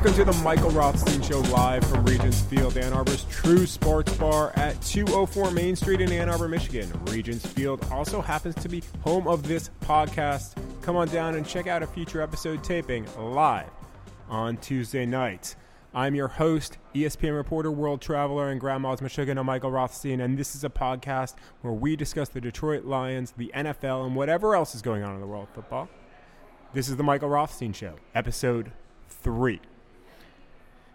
Welcome to the Michael Rothstein Show live from Regents Field, Ann Arbor's true sports bar at 204 Main Street in Ann Arbor, Michigan. Regents Field also happens to be home of this podcast. Come on down and check out a future episode taping live on Tuesday nights. I'm your host, ESPN reporter, world traveler, and grandma's Michigan, Michael Rothstein, and this is a podcast where we discuss the Detroit Lions, the NFL, and whatever else is going on in the world of football. This is the Michael Rothstein Show, episode three.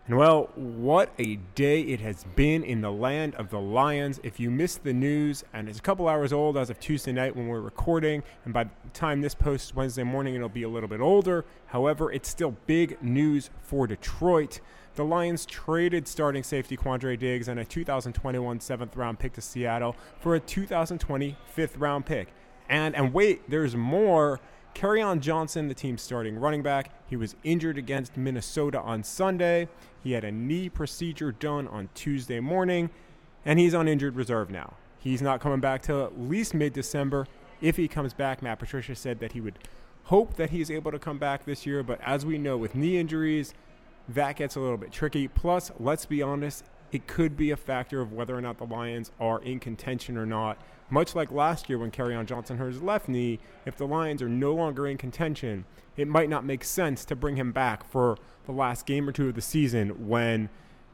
And well, what a day it has been in the land of the Lions. If you missed the news, and it's a couple hours old as of Tuesday night when we're recording, and by the time this posts Wednesday morning, it'll be a little bit older. However, it's still big news for Detroit. The Lions traded starting safety Quandre Diggs and a 2021 seventh round pick to Seattle for a 2020 fifth round pick. And and wait, there's more. Kerryon Johnson, the team's starting running back, he was injured against Minnesota on Sunday. He had a knee procedure done on Tuesday morning, and he's on injured reserve now. He's not coming back till at least mid December. If he comes back, Matt Patricia said that he would hope that he's able to come back this year, but as we know, with knee injuries, that gets a little bit tricky. Plus, let's be honest, it could be a factor of whether or not the Lions are in contention or not. Much like last year when Kerryon Johnson hurt his left knee, if the Lions are no longer in contention, it might not make sense to bring him back for the last game or two of the season when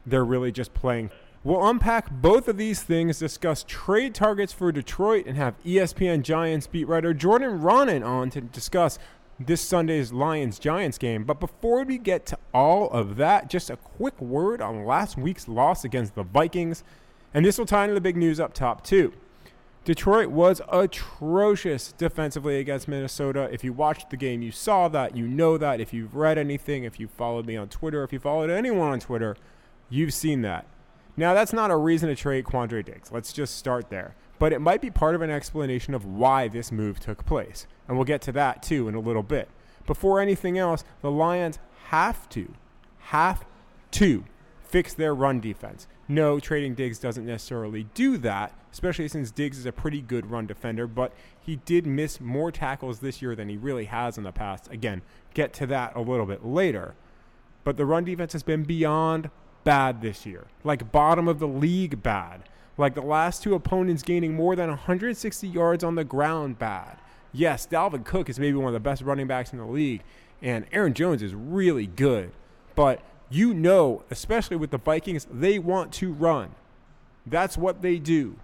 they're really just playing. We'll unpack both of these things, discuss trade targets for Detroit, and have ESPN Giants beat writer Jordan Raanan on to discuss this Sunday's Lions Giants game. But before we get to all of that, just a quick word on last week's loss against the Vikings. And this will tie into the big news up top, too. Detroit was atrocious defensively against Minnesota. If you watched the game, you saw that. You know that. If you've read anything, if you followed me on Twitter, if you followed anyone on Twitter, you've seen that. Now, that's not a reason to trade Quandre Diggs. Let's just start there. But it might be part of an explanation of why this move took place. And we'll get to that too in a little bit. Before anything else, the Lions have to, have to fix their run defense. No, trading Diggs doesn't necessarily do that, especially since Diggs is a pretty good run defender, but he did miss more tackles this year than he really has in the past. Again, get to that a little bit later. But the run defense has been beyond bad this year, like bottom of the league bad, like the last two opponents gaining more than 160 yards on the ground bad. Yes, Dalvin Cook is maybe one of the best running backs in the league, and Aaron Jones is really good, but you know, especially with the Vikings, they want to run. That's what they do.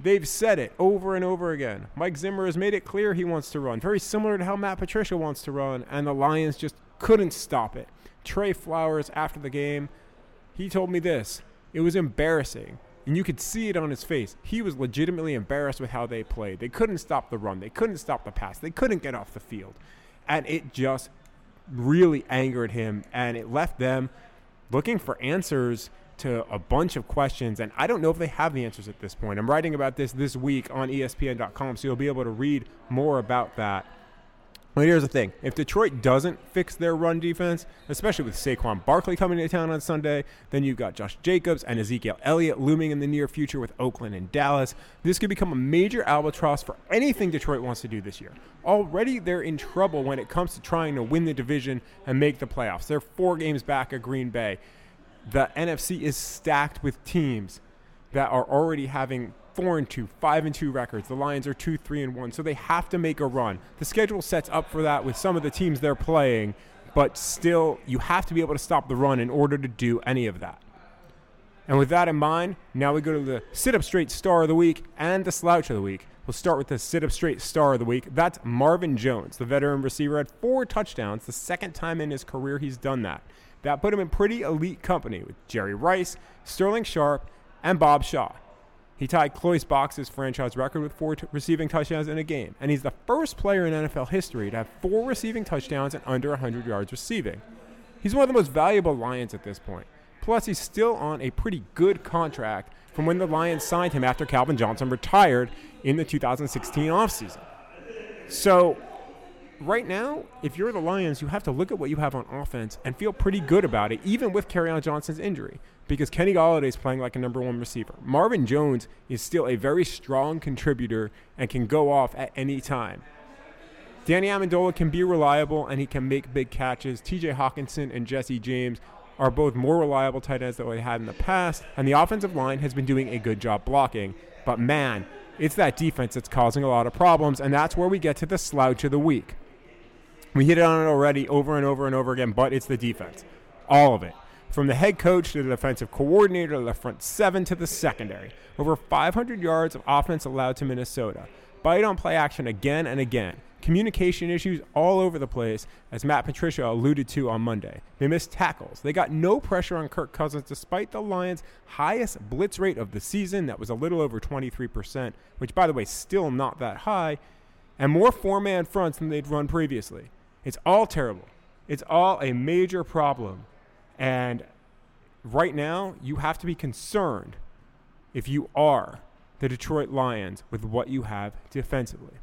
They've said it over and over again. Mike Zimmer has made it clear he wants to run, very similar to how Matt Patricia wants to run, and the Lions just couldn't stop it. Trey Flowers, after the game, he told me this it was embarrassing. And you could see it on his face. He was legitimately embarrassed with how they played. They couldn't stop the run, they couldn't stop the pass, they couldn't get off the field. And it just really angered him, and it left them looking for answers to a bunch of questions. And I don't know if they have the answers at this point. I'm writing about this this week on ESPN.com, so you'll be able to read more about that. Well, here's the thing. If Detroit doesn't fix their run defense, especially with Saquon Barkley coming to town on Sunday, then you've got Josh Jacobs and Ezekiel Elliott looming in the near future with Oakland and Dallas. This could become a major albatross for anything Detroit wants to do this year. Already they're in trouble when it comes to trying to win the division and make the playoffs. They're four games back of Green Bay. The NFC is stacked with teams that are already having four and two, five and two records. The Lions are two, three and one, so they have to make a run. The schedule sets up for that with some of the teams they're playing, but still, you have to be able to stop the run in order to do any of that. And with that in mind, now we go to the sit up straight star of the week and the slouch of the week. We'll start with the sit up straight star of the week. That's Marvin Jones, the veteran receiver, had four touchdowns, the second time in his career he's done that. That put him in pretty elite company with Jerry Rice, Sterling Sharpe, and Bob Shaw. He tied Cloyce Box's franchise record with four t- receiving touchdowns in a game, and he's the first player in NFL history to have four receiving touchdowns and under 100 yards receiving. He's one of the most valuable Lions at this point. Plus, he's still on a pretty good contract from when the Lions signed him after Calvin Johnson retired in the 2016 offseason. So, right now, if you're the Lions, you have to look at what you have on offense and feel pretty good about it, even with Kerryon Johnson's injury because Kenny Golladay is playing like a number one receiver. Marvin Jones is still a very strong contributor and can go off at any time. Danny Amendola can be reliable and he can make big catches. TJ Hockenson and Jesse James are both more reliable tight ends than we had in the past, and the offensive line has been doing a good job blocking. But man, it's that defense that's causing a lot of problems, and that's where we get to the slouch of the week. We hit it on it already over and over and over again, but it's the defense. All of it. From the head coach to the defensive coordinator to the front seven to the secondary. Over 500 yards of offense allowed to Minnesota. Bite on play action again and again. Communication issues all over the place, as Matt Patricia alluded to on Monday. They missed tackles. They got no pressure on Kirk Cousins despite the Lions' highest blitz rate of the season. That was a little over 23%, which, by the way, still not that high, and more four man fronts than they'd run previously. It's all terrible. It's all a major problem. And right now, you have to be concerned if you are the Detroit Lions with what you have defensively.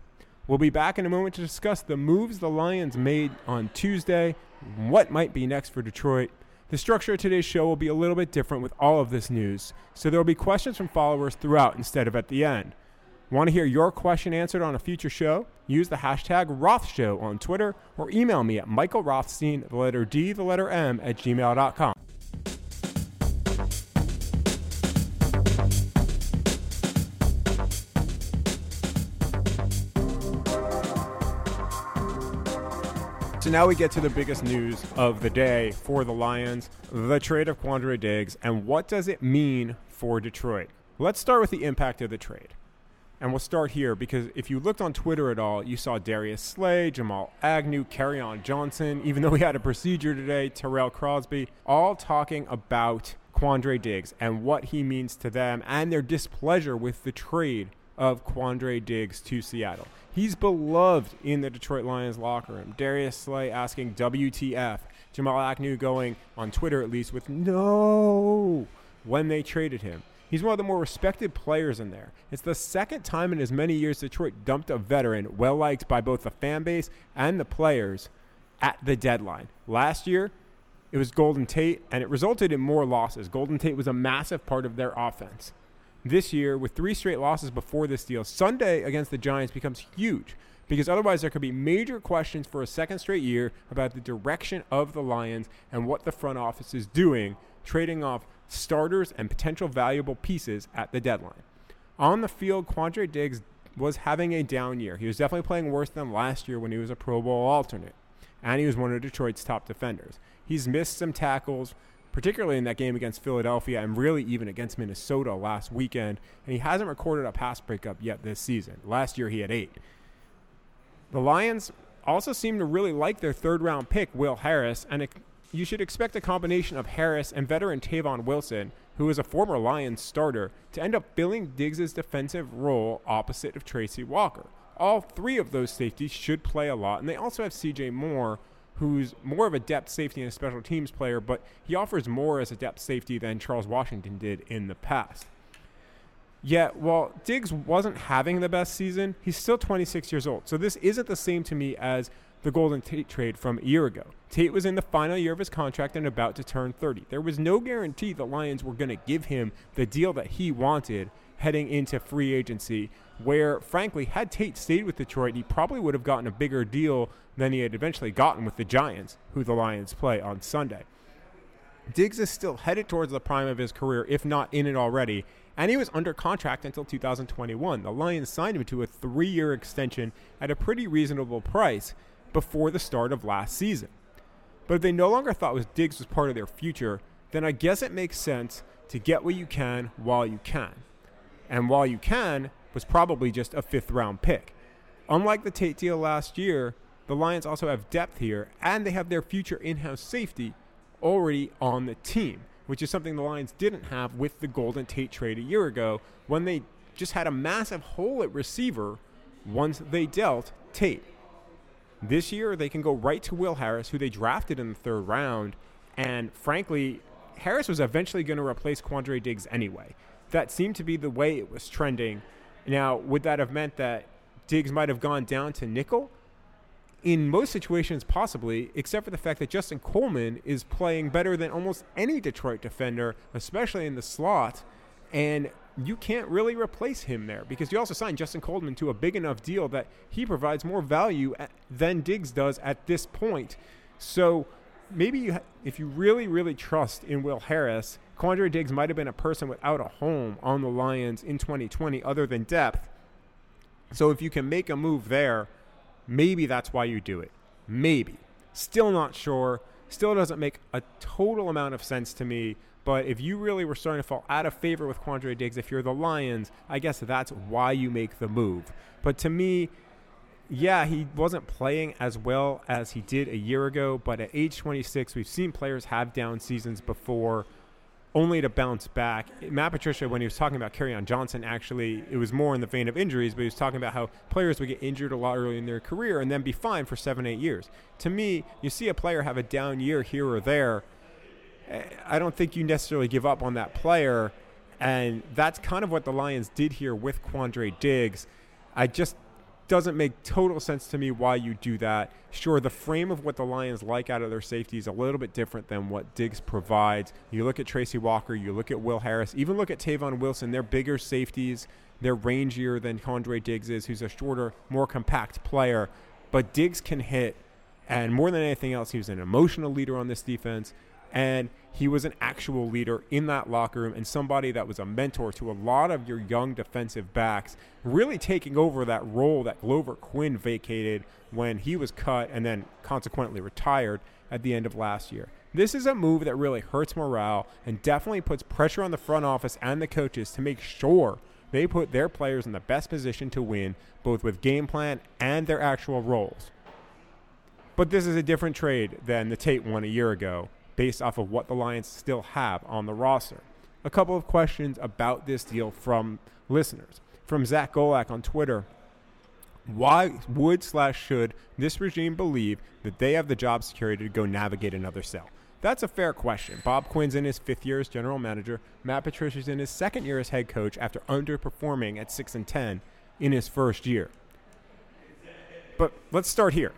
We'll be back in a moment to discuss the moves the Lions made on Tuesday, what might be next for Detroit. The structure of today's show will be a little bit different with all of this news, so there will be questions from followers throughout instead of at the end. Want to hear your question answered on a future show? Use the hashtag RothShow on Twitter or email me at Michael Rothstein, the letter D, the letter M, at gmail.com. So now we get to the biggest news of the day for the Lions the trade of Quandre Diggs. And what does it mean for Detroit? Let's start with the impact of the trade. And we'll start here because if you looked on Twitter at all, you saw Darius Slay, Jamal Agnew, on Johnson, even though he had a procedure today, Tyrell Crosby, all talking about Quandre Diggs and what he means to them and their displeasure with the trade of Quandre Diggs to Seattle. He's beloved in the Detroit Lions locker room. Darius Slay asking WTF. Jamal Agnew going on Twitter at least with no when they traded him. He's one of the more respected players in there. It's the second time in as many years Detroit dumped a veteran well liked by both the fan base and the players at the deadline. Last year, it was Golden Tate, and it resulted in more losses. Golden Tate was a massive part of their offense this year with three straight losses before this deal. Sunday against the Giants becomes huge because otherwise there could be major questions for a second straight year about the direction of the Lions and what the front office is doing, trading off starters and potential valuable pieces at the deadline. On the field, Quandre Diggs was having a down year. He was definitely playing worse than last year when he was a Pro Bowl alternate, and he was one of Detroit's top defenders. He's missed some tackles, particularly in that game against Philadelphia and really even against Minnesota last weekend. And he hasn't recorded a pass breakup yet this season. Last year he had eight. The Lions also seem to really like their third round pick, Will Harris, and you should expect a combination of Harris and veteran Tavon Wilson, who is a former Lions starter, to end up filling Diggs' defensive role opposite of Tracy Walker. All three of those safeties should play a lot, and they also have CJ Moore, who's more of a depth safety and a special teams player, but he offers more as a depth safety than Charles Washington did in the past. Yet, while Diggs wasn't having the best season, he's still 26 years old. So this isn't the same to me as the Golden Tate trade from a year ago. Tate was in the final year of his contract and about to turn 30. There was no guarantee the Lions were going to give him the deal that he wanted heading into free agency, where, frankly, had Tate stayed with Detroit, he probably would have gotten a bigger deal than he had eventually gotten with the Giants, who the Lions play on Sunday. Diggs is still headed towards the prime of his career, if not in it already, and he was under contract until 2021. The Lions signed him to a three year extension at a pretty reasonable price before the start of last season. But if they no longer thought was Diggs was part of their future, then I guess it makes sense to get what you can while you can. And while you can was probably just a fifth round pick. Unlike the Tate deal last year, the Lions also have depth here, and they have their future in house safety already on the team, which is something the Lions didn't have with the Golden Tate trade a year ago when they just had a massive hole at receiver once they dealt Tate. This year, they can go right to Will Harris, who they drafted in the third round, and frankly, Harris was eventually going to replace Quandre Diggs anyway. That seemed to be the way it was trending. Now, would that have meant that Diggs might have gone down to nickel? in most situations, possibly, except for the fact that Justin Coleman is playing better than almost any Detroit defender, especially in the slot. And you can't really replace him there because you also signed Justin Coleman to a big enough deal that he provides more value at, than Diggs does at this point. So maybe you if you really, really trust in Will Harris, Quandre Diggs might have been a person without a home on the Lions in 2020 other than depth. So if you can make a move there, maybe that's why you do it. Maybe. Still not sure. Still doesn't make a total amount of sense to me. But if you really were starting to fall out of favor with Quandre Diggs, if you're the Lions, I guess that's why you make the move. But to me, yeah, he wasn't playing as well as he did a year ago, but at age 26, we've seen players have down seasons before only to bounce back. Matt Patricia, when he was talking about on Johnson, actually, it was more in the vein of injuries, but he was talking about how players would get injured a lot early in their career and then be fine for seven, eight years. To me, you see a player have a down year here or there. I don't think you necessarily give up on that player. And that's kind of what the Lions did here with Quandre Diggs. I just doesn't make total sense to me why you do that. Sure, the frame of what the Lions like out of their safety is a little bit different than what Diggs provides. You look at Tracy Walker, you look at Will Harris, even look at Tavon Wilson. They're bigger safeties. They're rangier than Quandre Diggs is, who's a shorter, more compact player. But Diggs can hit, and more than anything else, he was an emotional leader on this defense and he was an actual leader in that locker room and somebody that was a mentor to a lot of your young defensive backs, really taking over that role that Glover Quinn vacated when he was cut and then consequently retired at the end of last year. This is a move that really hurts morale and definitely puts pressure on the front office and the coaches to make sure they put their players in the best position to win, both with game plan and their actual roles. But this is a different trade than the Tate one a year ago, based off of what the Lions still have on the roster. A couple of questions about this deal from listeners. From Zach Golak on Twitter. Why would slash should this regime believe that they have the job security to go navigate another sale? That's a fair question. Bob Quinn's in his fifth year as general manager. Matt Patricia's in his second year as head coach after underperforming at six and ten in his first year. But let's start here.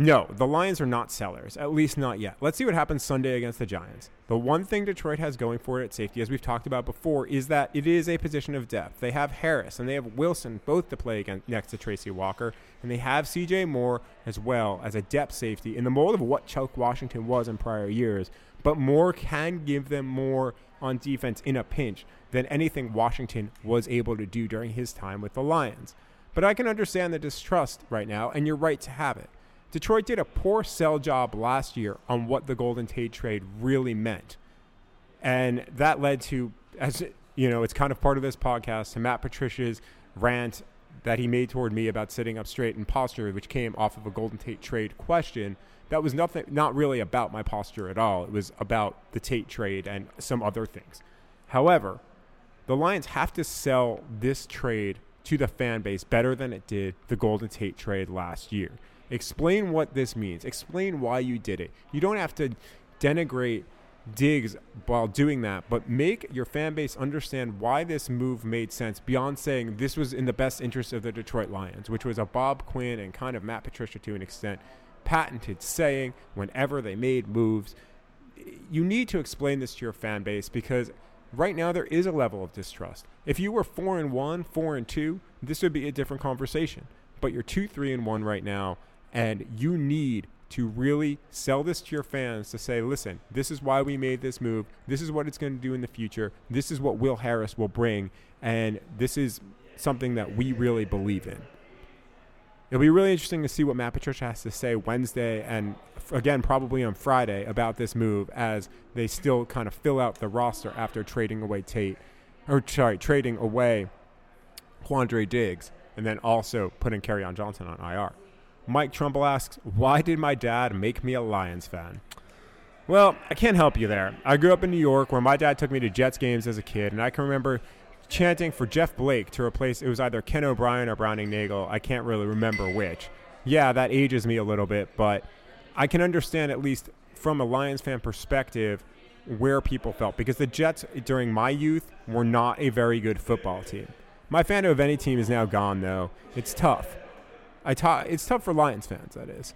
No, the Lions are not sellers, at least not yet. Let's see what happens Sunday against the Giants. The one thing Detroit has going for it at safety, as we've talked about before, is that it is a position of depth. They have Harris and they have Wilson both to play against, next to Tracy Walker, and they have CJ Moore as well as a depth safety in the mold of what Chuck Washington was in prior years. But Moore can give them more on defense in a pinch than anything Washington was able to do during his time with the Lions. But I can understand the distrust right now, and you're right to have it. Detroit did a poor sell job last year on what the Golden Tate trade really meant. And that led to, as you know, it's kind of part of this podcast, to Matt Patricia's rant that he made toward me about sitting up straight and posture, which came off of a Golden Tate trade question. That was nothing, not really about my posture at all. It was about the Tate trade and some other things. However, the Lions have to sell this trade to the fan base better than it did the Golden Tate trade last year. Explain what this means. Explain why you did it. You don't have to denigrate Diggs while doing that, but make your fan base understand why this move made sense beyond saying this was in the best interest of the Detroit Lions, which was a Bob Quinn and kind of Matt Patricia to an extent patented saying whenever they made moves. You need to explain this to your fan base because right now there is a level of distrust. If you were 4 and 1, 4 and 2, this would be a different conversation. But you're 2 3 and 1 right now and you need to really sell this to your fans to say, listen, this is why we made this move. This is what it's going to do in the future. This is what Will Harris will bring. And this is something that we really believe in. It'll be really interesting to see what Matt Patricia has to say Wednesday and again, probably on Friday about this move as they still kind of fill out the roster after trading away Tate, or sorry, trading away Quandre Diggs, and then also putting on Johnson on IR. Mike Trumbull asks, Why did my dad make me a Lions fan? Well, I can't help you there. I grew up in New York where my dad took me to Jets games as a kid, and I can remember chanting for Jeff Blake to replace it was either Ken O'Brien or Browning Nagle. I can't really remember which. Yeah, that ages me a little bit, but I can understand at least from a Lions fan perspective where people felt because the Jets during my youth were not a very good football team. My fandom of any team is now gone though. It's tough. I talk. It's tough for Lions fans. That is.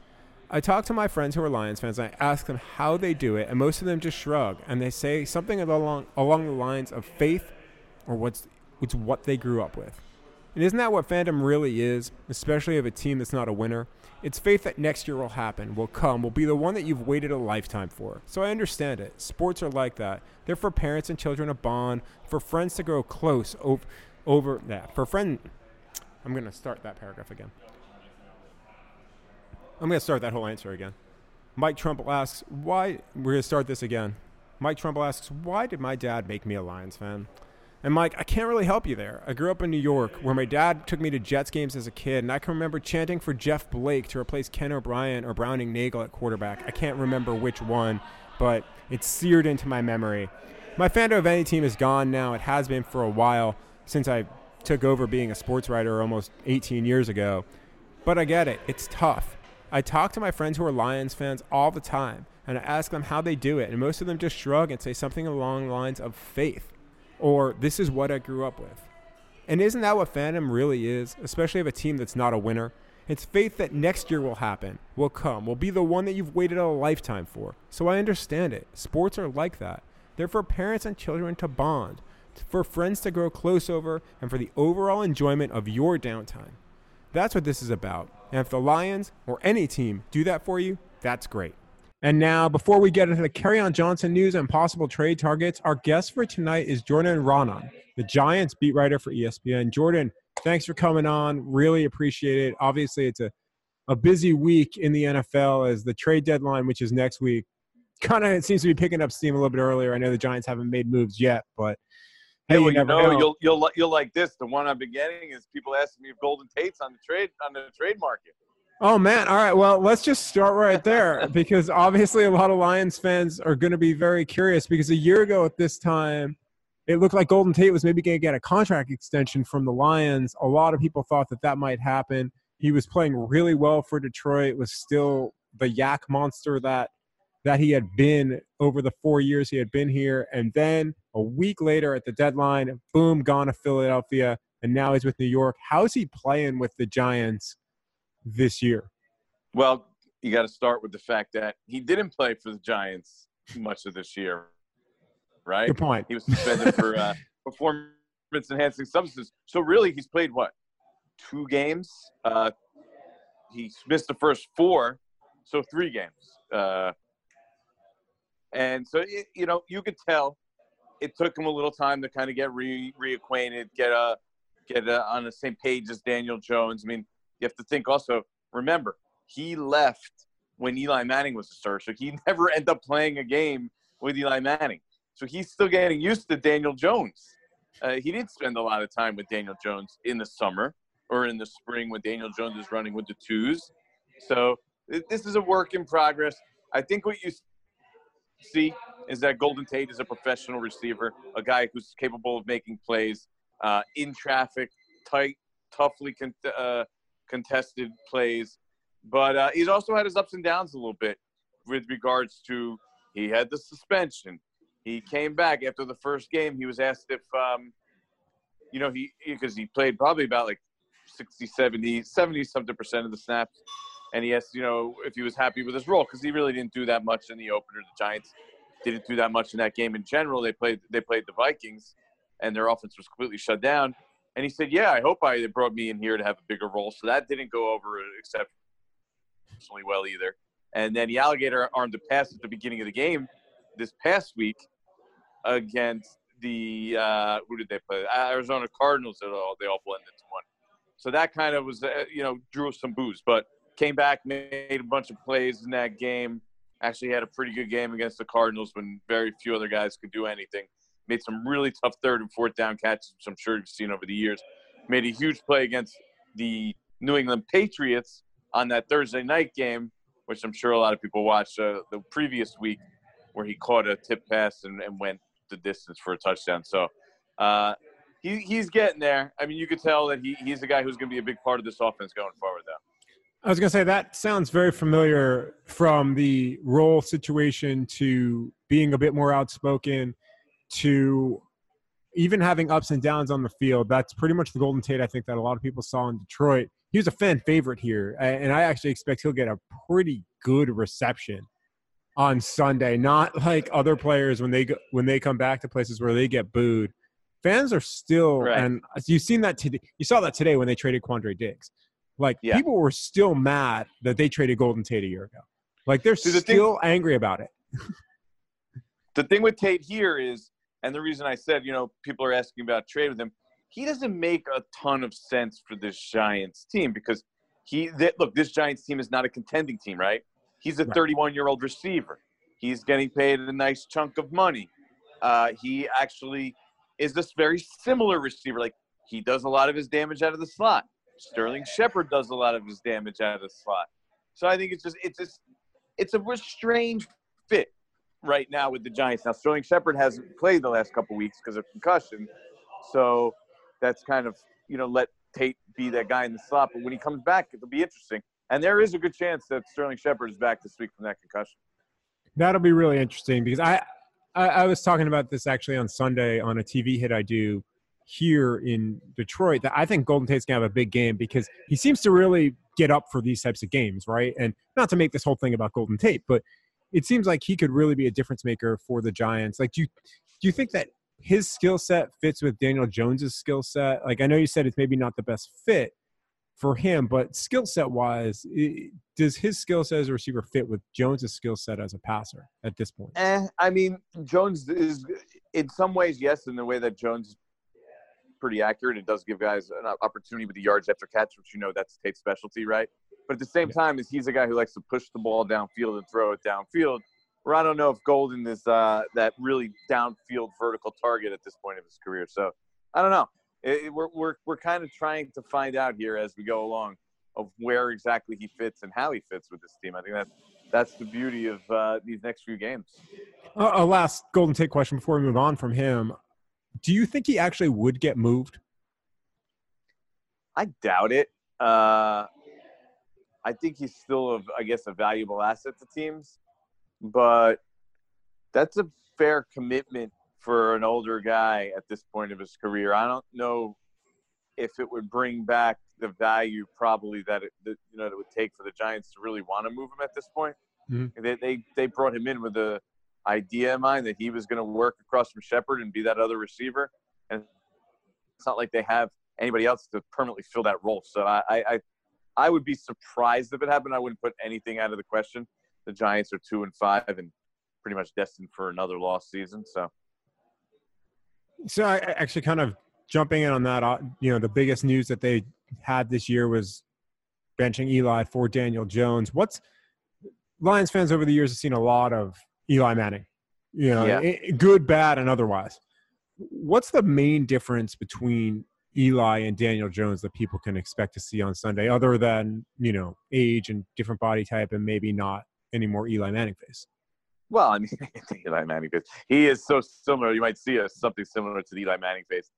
I talk to my friends who are Lions fans. And I ask them how they do it, and most of them just shrug and they say something along along the lines of faith, or what's it's what they grew up with. And isn't that what fandom really is, especially of a team that's not a winner? It's faith that next year will happen, will come, will be the one that you've waited a lifetime for. So I understand it. Sports are like that. They're for parents and children to bond, for friends to grow close over, over that. For friend, I'm going to start that paragraph again. I'm going to start that whole answer again. Mike Trumbull asks, why, we're going to start this again. Mike Trumbull asks, why did my dad make me a Lions fan? And Mike, I can't really help you there. I grew up in New York where my dad took me to Jets games as a kid, and I can remember chanting for Jeff Blake to replace Ken O'Brien or Browning Nagle at quarterback. I can't remember which one, but it's seared into my memory. My fandom of any team is gone now. It has been for a while since I took over being a sports writer almost 18 years ago. But I get it. It's tough. I talk to my friends who are Lions fans all the time, and I ask them how they do it, and most of them just shrug and say something along the lines of faith or this is what I grew up with. And isn't that what fandom really is, especially of a team that's not a winner? It's faith that next year will happen, will come, will be the one that you've waited a lifetime for. So I understand it. Sports are like that. They're for parents and children to bond, for friends to grow close over, and for the overall enjoyment of your downtime. That's what this is about. And if the Lions or any team do that for you, that's great. And now, before we get into the Kerryon Johnson news and possible trade targets, our guest for tonight is Jordan Raanan, the Giants beat writer for ESPN. Jordan, thanks for coming on. Really appreciate it. Obviously, it's a, a busy week in the NFL as the trade deadline, which is next week, kind of seems to be picking up steam a little bit earlier. I know the Giants haven't made moves yet, but hey, well, you, you know, know, you'll you'll you'll like this. The one I'm beginning is people asking me if Golden Tate's on the trade on the trade market. Oh man! All right. Well, let's just start right there because obviously a lot of Lions fans are going to be very curious because a year ago at this time, it looked like Golden Tate was maybe going to get a contract extension from the Lions. A lot of people thought that that might happen. He was playing really well for Detroit. Was still the YAC monster that that he had been over the four years he had been here. And then a week later at the deadline, boom, gone to Philadelphia, and now he's with New York. How's he playing with the Giants? this year? Well, you got to start with the fact that he didn't play for the Giants much of this year, right? Good point. He was suspended for uh, performance enhancing substances. So really, he's played what two games? Uh, he missed the first four, so three games. Uh, and so it, you know, you could tell it took him a little time to kind of get re reacquainted, get a get a, on the same page as Daniel Jones. I mean, you have to think also, remember, he left when Eli Manning was a star. So he never ended up playing a game with Eli Manning. So he's still getting used to Daniel Jones. Uh, he did spend a lot of time with Daniel Jones in the summer or in the spring when Daniel Jones is running with the twos. So this is a work in progress. I think what you see is that Golden Tate is a professional receiver, a guy who's capable of making plays uh, in traffic, tight, toughly con- uh, contested plays. But uh, he's also had his ups and downs a little bit with regards to he had the suspension. He came back after the first game. He was asked if, um, you know, he because he played probably about like 60, 70, 70 something percent of the snaps. And he asked, you know, if he was happy with his role because he really didn't do that much in the opener. The Giants didn't do that much in that game in general. They played they played the Vikings, and their offense was completely shut down. And he said, "Yeah, I hope I they brought me in here to have a bigger role." So that didn't go over exceptionally well either. And then the alligator armed a pass at the beginning of the game this past week against the uh, who did they play? Arizona Cardinals. They all they all blended into one. So that kind of was uh, you know drew some booze, but came back, made a bunch of plays in that game. Actually had a pretty good game against the Cardinals when very few other guys could do anything made some really tough third and fourth down catches, which I'm sure you've seen over the years. Made a huge play against the New England Patriots on that Thursday night game, which I'm sure a lot of people watched uh, the previous week, where he caught a tip pass and, and went the distance for a touchdown. So uh, he, he's getting there. I mean, you could tell that he, he's a guy who's going to be a big part of this offense going forward. I was going to say that sounds very familiar from the role situation to being a bit more outspoken to even having ups and downs on the field. That's pretty much the Golden Tate I think that a lot of people saw in Detroit. He was a fan favorite here, and I actually expect he'll get a pretty good reception on Sunday. Not like other players when they go, when they come back to places where they get booed. fans are still, Right. and you've seen that today. You saw that today when they traded Quandre Diggs. Like Yeah. people were still mad that they traded Golden Tate a year ago. Like they're the thing- still angry about it. the thing with Tate here is, and the reason I said, you know, people are asking about trade with him, he doesn't make a ton of sense for this Giants team because he that, look, this Giants team is not a contending team, right? He's a Right. 31 year old receiver. He's getting paid a nice chunk of money. Uh, he actually is this very similar receiver. Like he does a lot of his damage out of the slot. Sterling Shepard does a lot of his damage out of the slot. So I think it's just it's just it's a strange fit right now with the Giants. Now Sterling Shepard hasn't played the last couple weeks because of concussion, so that's kind of you know let Tate be that guy in the slot. But when he comes back, it'll be interesting. And there is a good chance that Sterling Shepard is back this week from that concussion. That'll be really interesting because I, I, I was talking about this actually on Sunday on a TV hit I do here in Detroit. That I think Golden Tate's gonna have a big game because he seems to really get up for these types of games, right? And not to make this whole thing about Golden Tate, but it seems like he could really be a difference maker for the Giants. Like, do you do you think that his skill set fits with Daniel Jones's skill set? Like, I know you said it's maybe not the best fit for him, but skill set wise, does his skill set as a receiver fit with Jones's skill set as a passer at this point? Eh, I mean, Jones is in some ways yes, in the way that Jones pretty accurate. It does give guys an opportunity with the yards after catch, which you know that's Tate's specialty, right? But at the same time, is he's a guy who likes to push the ball downfield and throw it downfield. Where I don't know if Golden is uh, that really downfield vertical target at this point of his career. So I don't know. It, it- we're we're we're kind of trying to find out here as we go along of where exactly he fits and how he fits with this team. I think that's that's the beauty of uh, these next few games. Uh, a last Golden Tate question before we move on from him. Do you think he actually would get moved? I doubt it. Uh, I think he's still, a, I guess, a valuable asset to teams, but that's a fair commitment for an older guy at this point of his career. I don't know if it would bring back the value probably that it that, you know it would take for the Giants to really want to move him at this point. Mhm. They, they they brought him in with the idea in mind that he was going to work across from Shepard and be that other receiver, and it's not like they have anybody else to permanently fill that role. So I, I, I, would be surprised if it happened. I wouldn't put anything out of the question. The Giants are two and five and pretty much destined for another lost season. So So I I actually kind of jumping in on that. uh, You know, the biggest news that they had this year was benching Eli for Daniel Jones. What's Lions fans over the years have seen a lot of Eli Manning. You know, Yeah. i- good, bad, and otherwise. What's the main difference between Eli and Daniel Jones that people can expect to see on Sunday, other than you know age and different body type, and maybe not any more Eli Manning face? Well, I mean, Eli Manning face. He is so similar. You might see a, something similar to the Eli Manning face.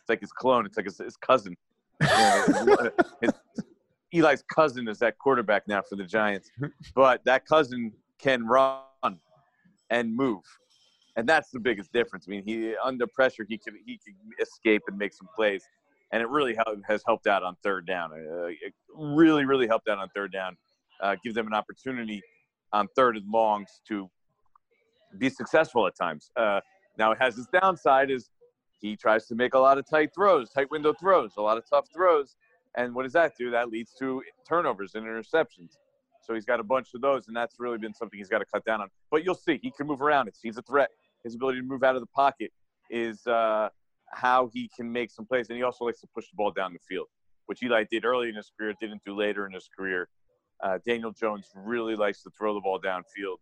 It's like his clone. It's like his, his cousin. You know, his- Eli's cousin is that quarterback now for the Giants, but that cousin can run and move, and that's the biggest difference. I mean, he under pressure he can he can escape and make some plays, and it really has helped out on third down. Uh, it really, really helped out on third down. Uh, give them an opportunity on third and longs to be successful at times. Uh, now it has its downside is he tries to make a lot of tight throws, tight window throws, a lot of tough throws. And what does that do? That leads to turnovers and interceptions. So he's got a bunch of those, and that's really been something he's got to cut down on. But you'll see, he can move around. It's, he's a threat. His ability to move out of the pocket is uh, how he can make some plays. And he also likes to push the ball down the field, which Eli did early in his career, didn't do later in his career. Uh, Daniel Jones really likes to throw the ball downfield,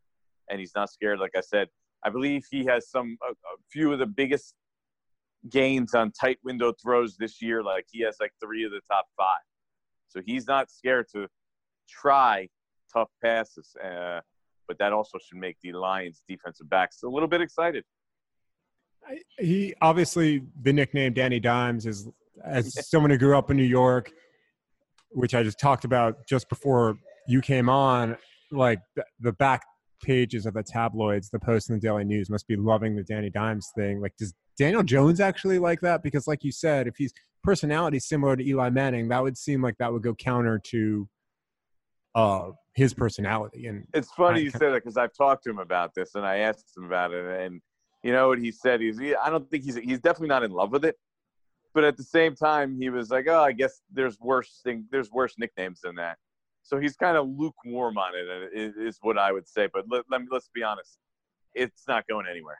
and he's not scared. Like I said, I believe he has some a, a few of the biggest gains on tight window throws this year. Like he has like three of the top five, so he's not scared to try tough passes. Uh, but that also should make the Lions defensive backs a little bit excited. I- he obviously the nickname Danny Dimes is as someone who grew up in New York, which I just talked about just before you came on. Like the, the back pages of the tabloids, the Post and the Daily News must be loving the Danny Dimes thing. Like, does Daniel Jones actually like that? Because, like you said, if he's personality similar to Eli Manning, that would seem like that would go counter to uh, his personality. And It's funny I you say that because I've talked to him about this and I asked him about it, and you know what he said? He's he, I don't think he's he's definitely not in love with it, but at the same time, he was like, oh, I guess there's worse thing there's worse nicknames than that. So he's kind of lukewarm on it, is what I would say. But let, let me let's be honest, it's not going anywhere.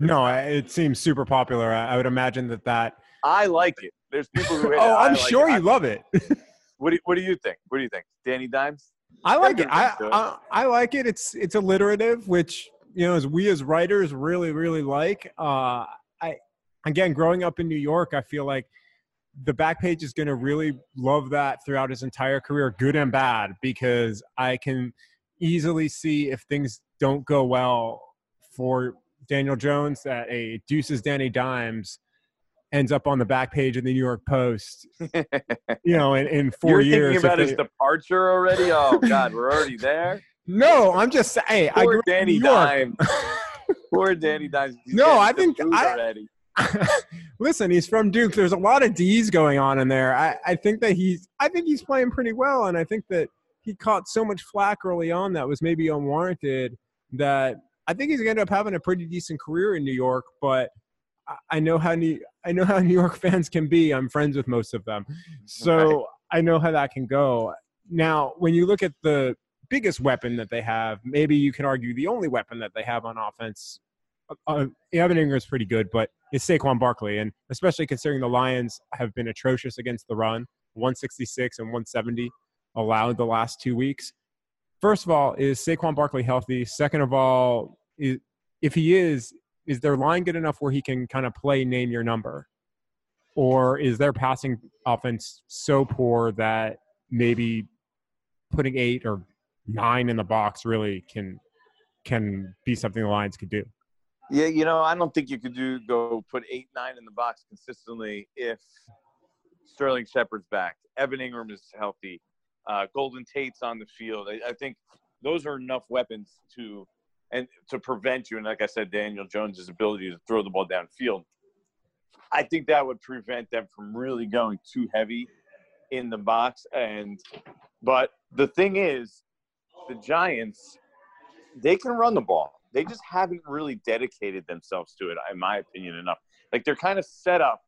No, it seems super popular. I would imagine that that. I like it. There's people who. oh, I'm like sure it. you I, love it. what do you, What do you think? What do you think, Danny Dimes? I like it. I, I, I like it. It's it's alliterative, which you know, as we as writers really really like. Uh, I again, growing up in New York, I feel like the back page is going to really love that throughout his entire career, good and bad, because I can easily see if things don't go well for Daniel Jones that a Deuces Danny Dimes ends up on the back page of the New York Post. you know, in, in 4 You're years. Thinking about his departure already? Oh God, we're already there. No, I'm just saying. Poor I grew Danny Dimes. Poor Danny Dimes. He's no, I think I, already. listen, he's from Duke. There's a lot of D's going on in there. I, I think that he's I think he's playing pretty well, and I think that he caught so much flack early on that was maybe unwarranted that I think he's gonna end up having a pretty decent career in New York, but I know how New I know how New York fans can be. I'm friends with most of them, so right. I know how that can go. Now, when you look at the biggest weapon that they have, maybe you can argue the only weapon that they have on offense. Uh, uh Evan is pretty good, but it's Saquon Barkley, and especially considering the Lions have been atrocious against the run, 166 and 170 allowed the last two weeks. First of all, is Saquon Barkley healthy? Second of all, is, if he is, is their line good enough where he can kind of play name your number? Or is their passing offense so poor that maybe putting eight or nine in the box really can can be something the Lions could do? Yeah, you know, I don't think you could do go put eight, nine in the box consistently if Sterling Shepard's back, Evan Engram is healthy, uh, Golden Tate's on the field. I, I, think those are enough weapons to and to prevent you. And like I said, Daniel Jones's ability to throw the ball downfield. I think that would prevent them from really going too heavy in the box. And but the thing is, the Giants, they can run the ball. They just haven't really dedicated themselves to it, in my opinion, enough. Like they're kind of set up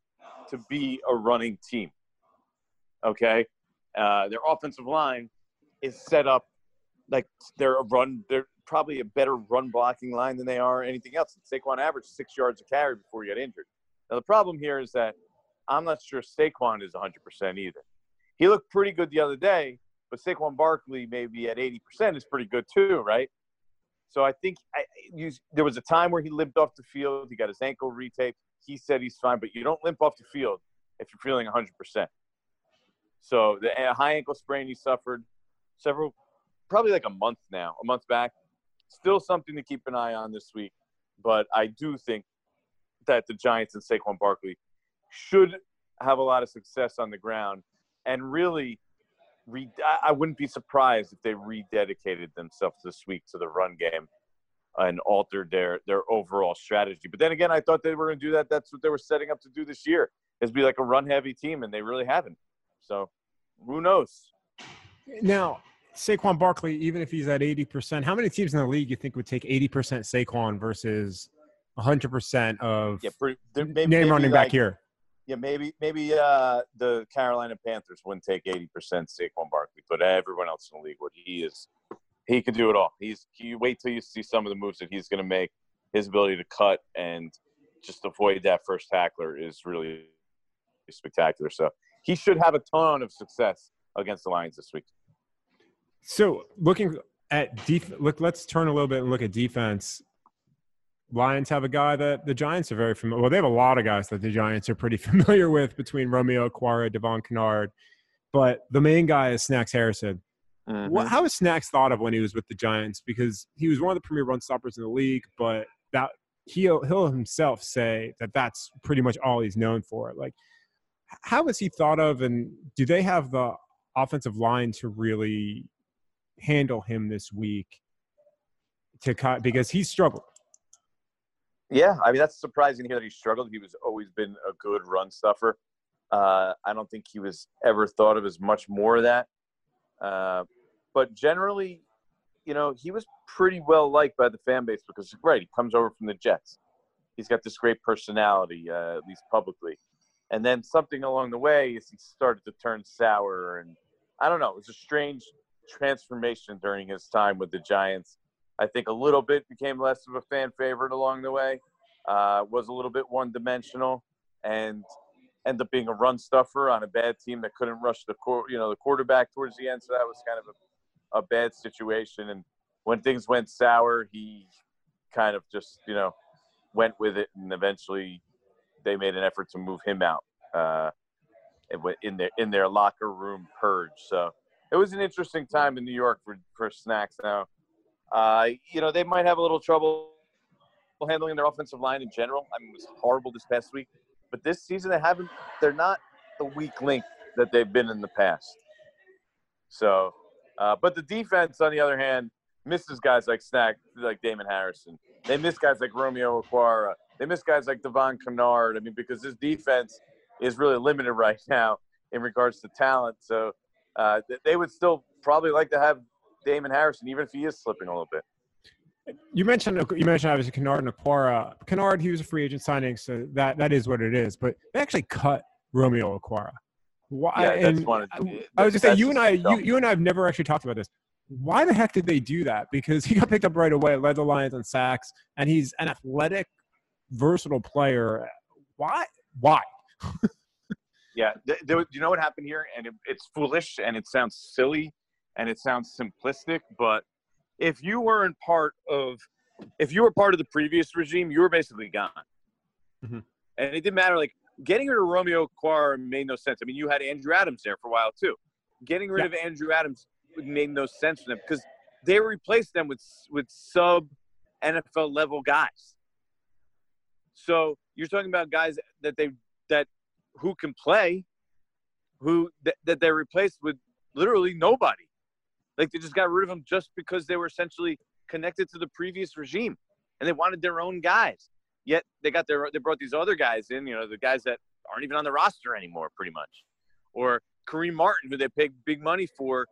to be a running team. Okay, uh, their offensive line is set up like they're a run. They're probably a better run blocking line than they are anything else. Saquon averaged six yards a carry before he got injured. Now the problem here is that I'm not sure Saquon is 100% either. He looked pretty good the other day, but Saquon Barkley maybe at 80% is pretty good too, right? So I think I, you, there was a time where he limped off the field. He got his ankle retaped. He said he's fine, but you don't limp off the field if you're feeling 100%. So the high ankle sprain he suffered several, probably like a month now, a month back. Still something to keep an eye on this week. But I do think that the Giants and Saquon Barkley should have a lot of success on the ground and really re- I wouldn't be surprised if they rededicated themselves this week to the run game and altered their their overall strategy. But then again, I thought they were going to do that. That's what they were setting up to do this year, is be like a run heavy team, and they really haven't. So, who knows? Now, Saquon Barkley, even if he's at eighty percent, how many teams in the league you think would take eighty percent Saquon versus hundred percent of yeah, pretty, maybe, name maybe running like, back here? yeah, maybe maybe uh, the Carolina Panthers wouldn't take eighty percent Saquon Barkley, but everyone else in the league would. He is he could do it all. He's you wait till you see some of the moves that he's going to make. His ability to cut and just avoid that first tackler is really spectacular. So he should have a ton of success against the Lions this week. So looking at def- look, let's turn a little bit and look at defense. Lions have a guy that the Giants are very familiar. Well, they have a lot of guys that the Giants are pretty familiar with between Romeo Okwara, Devon Kennard, but the main guy is Snacks Harrison. Mm-hmm. What, how is Snacks thought of when he was with the Giants? Because he was one of the premier run stoppers in the league, but that he'll he'll himself say that that's pretty much all he's known for. Like, how is he thought of, and do they have the offensive line to really handle him this week? To because he struggled. Yeah, I mean that's surprising to hear that he struggled. He was always been a good run stuffer. Uh, I don't think he was ever thought of as much more of that. Uh, but generally, you know, he was pretty well liked by the fan base because right, he comes over from the Jets. he's got this great personality, uh, at least publicly. And then something along the way is he started to turn sour, and I don't know. It was a strange transformation during his time with the Giants. I think a little bit became less of a fan favorite along the way. Uh, was a little bit one dimensional, and ended up being a run stuffer on a bad team that couldn't rush the you know the quarterback towards the end. So that was kind of a, a bad situation. And when things went sour, he kind of just you know went with it, and eventually they made an effort to move him out uh, in their in their locker room purge. So it was an interesting time in New York for for Snacks. Now, uh, you know they might have a little trouble handling their offensive line in general. I mean, it was horrible this past week, but this season they haven't. They're not the weak link that they've been in the past. So, uh, but the defense, on the other hand, misses guys like Snack, like Damon Harrison. They miss guys like Romeo Okwara. They miss guys like Devon Kennard. I mean, because this defense is really limited right now in regards to talent. So uh, they would still probably like to have Damon Harrison, even if he is slipping a little bit. You mentioned you mentioned obviously Kennard and Okwara. Kennard, he was a free agent signing, so that that is what it is. But they actually cut Romeo Okwara. Why? Yeah, and I, I was just saying, you and I, you, you and I have never actually talked about this why the heck did they do that? Because he got picked up right away, led the Lions on sacks, and he's an athletic, versatile player. Why? Why? yeah, there, you know what happened here, and it, it's foolish, and it sounds silly, and it sounds simplistic, but if you weren't part of, if you were part of the previous regime, you were basically gone, mm-hmm. and it didn't matter. Like getting rid of Romeo Okwara made no sense. I mean, you had Andrew Adams there for a while too. Getting rid yeah. of Andrew Adams made no sense for them because they replaced them with with sub NFL level guys. So you're talking about guys that they that who can play, who that, that they replaced with literally nobody. Like they just got rid of them just because they were essentially connected to the previous regime, and they wanted their own guys. Yet they got their they brought these other guys in, you know, the guys that aren't even on the roster anymore, pretty much, or Kareem Martin, who they paid big money for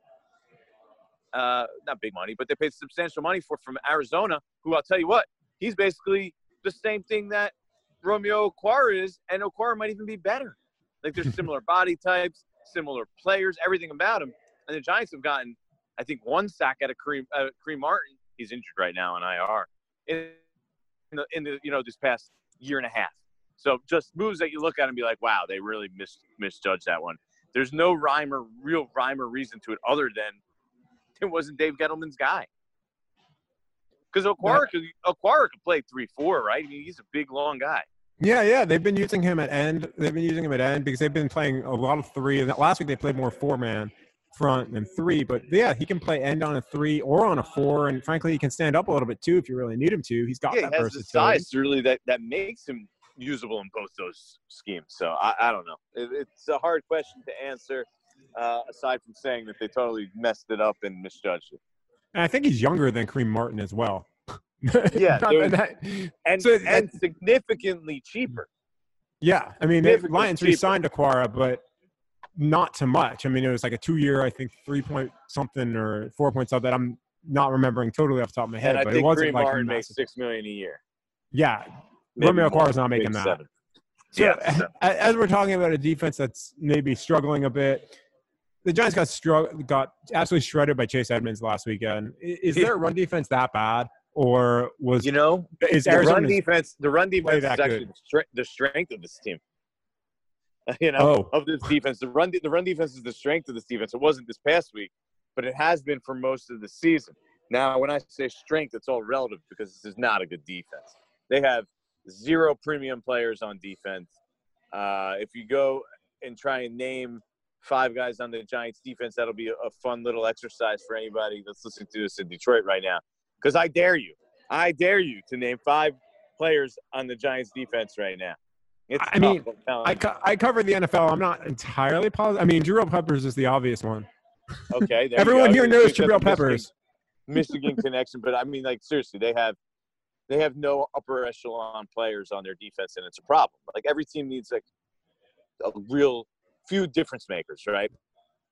uh, not big money, but they paid substantial money for from Arizona, who I'll tell you what, he's basically the same thing that Romeo Okwara is, and Okwara might even be better. Like they're similar body types, similar players, everything about him. And the Giants have gotten, I think, one sack out of Kareem, uh, Kareem Martin. He's injured right now in IR. In the, in the you know this past year and a half. So just moves that you look at and be like, wow, they really mis- misjudged that one. There's no rhyme or real rhyme or reason to it other than it wasn't Dave Gettleman's guy. Because Okwara, could, Okwara could play three four, right? I mean, he's a big, long guy. Yeah, yeah, they've been using him at end. They've been using him at end because they've been playing a lot of three. And last week they played more four man front than three. But yeah, he can play end on a three or on a four, and frankly, he can stand up a little bit too if you really need him to. He's got yeah, that he has the size really that that makes him usable in both those schemes. So I, I don't know. It, it's a hard question to answer uh, aside from saying that they totally messed it up and misjudged it. And I think he's younger than Kareem Martin as well. yeah, that, and so, and significantly cheaper. Yeah, I mean, the Lions re-signed Okwara, but not too much. I mean, it was like a two-year, I think, three point something or four point something. That I'm not remembering totally off the top of my head, but it wasn't Kareem like Martin makes six million a year. Yeah, Maybe Romeo is not making that. Seven. So, yeah, as we're talking about a defense that's maybe struggling a bit, the Giants got strugg- got absolutely shredded by Chase Edmonds last weekend. Is there a run defense that bad, or was you know is the run defense the run defense is actually the, the, strength of this team? You know, oh. of this defense, the run the run defense is the strength of this defense. It wasn't this past week, but it has been for most of the season. Now, when I say strength, it's all relative because this is not a good defense. They have zero premium players on defense. Uh, if you go and try and name five guys on the Giants defense. That'll be a, fun little exercise for anybody that's listening to this in Detroit right now. Because I dare you, I dare you to name five players on the Giants defense right now. It's I mean, I, co- I cover the NFL. I'm not entirely positive. I mean, Jabril Peppers is the obvious one. Okay. Everyone here knows Jabril Peppers. Michigan, Michigan connection, but I mean, like seriously, they have they have no upper echelon players on their defense, and it's a problem. Like every team needs like a real few difference makers, right?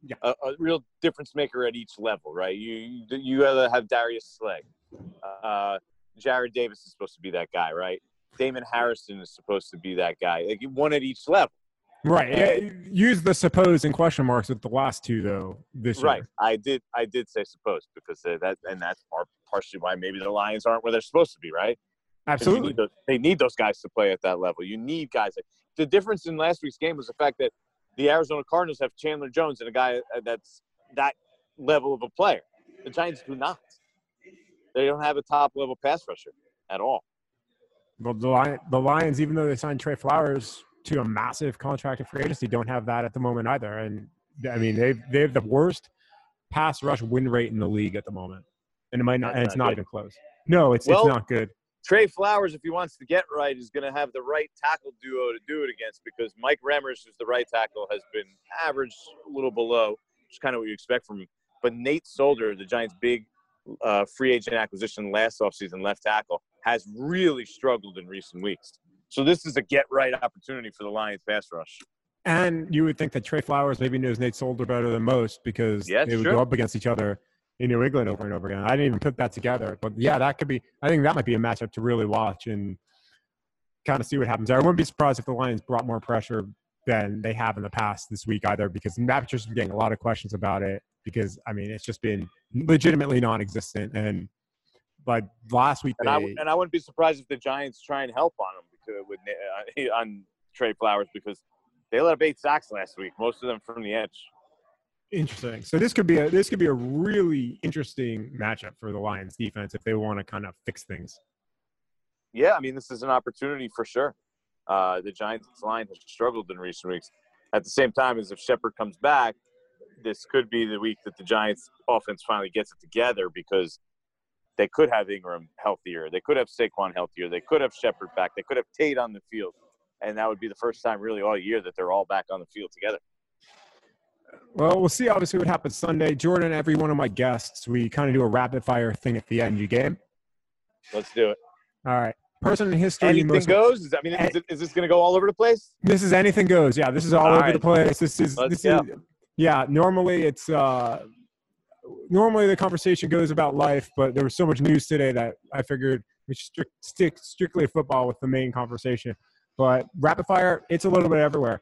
Yeah. A, a, real difference maker at each level, right? You you, either have Darius Slay, uh, Jarrad Davis is supposed to be that guy, right? Damon Harrison is supposed to be that guy, like one at each level. Right. Use the suppose in question marks with the last two though. This right. year. I did. I did say suppose because that, and that's partially why maybe the Lions aren't where they're supposed to be. Right. Absolutely. need those- they need those guys to play at that level. You need guys. The difference in last week's game was the fact that the Arizona Cardinals have Chandler Jones and a guy uh, that's that level of a player. The Giants do not. They don't have a top level pass rusher at all. Well, the, Lion, the Lions, even though they signed Trey Flowers to a massive contract of free agency, don't have that at the moment either. And I mean, they've they have the worst pass rush win rate in the league at the moment, and it might not. That's and it's not even close. No, it's Well- it's not good. Trey Flowers, if he wants to get right, is going to have the right tackle duo to do it against because Mike Remmers, who's the right tackle, has been average, a little below, which is kind of what you expect from him. But Nate Solder, the Giants' big uh, free agent acquisition last offseason, left tackle, has really struggled in recent weeks. So this is a get right opportunity for the Lions pass rush. And you would think that Trey Flowers maybe knows Nate Solder better than most because Yeah, they would sure. go up against each other in New England over and over again. I didn't even put that together, but yeah, that could be. I think that might be a matchup to really watch and kind of see what happens. there. I wouldn't be surprised if the Lions brought more pressure than they have in the past this week either, because Matt Patricia's been getting a lot of questions about it. Because I mean, it's just been legitimately non-existent, and like last week, And they, I, w- and I wouldn't be surprised if the Giants try and help on him because, with, uh, on Trey Flowers because they let up eight sacks last week, most of them from the edge. Interesting. So this could be a this could be a really interesting matchup for the Lions defense if they want to kind of fix things. Yeah, I mean, this is an opportunity for sure. Uh, the Giants line has struggled in recent weeks. At the same time, as if Shepard comes back, this could be the week that the Giants offense finally gets it together because they could have Engram healthier. They could have Saquon healthier. They could have Shepard back. They could have Tate on the field. And that would be the first time really all year that they're all back on the field together. Well, we'll see obviously what happens Sunday. Jordan, every one of my guests, we kind of do a rapid fire thing at the end. You game? Let's do it. All right. Person in history. Anything most- goes? Is, I mean, is, it, is this going to go all over the place? This is anything goes. Yeah, this is all, All over right. the place. This is Let's this go. is yeah. Normally it's uh normally the conversation goes about life, but there was so much news today that I figured we should strict, stick strictly to football with the main conversation. But rapid fire, it's a little bit everywhere.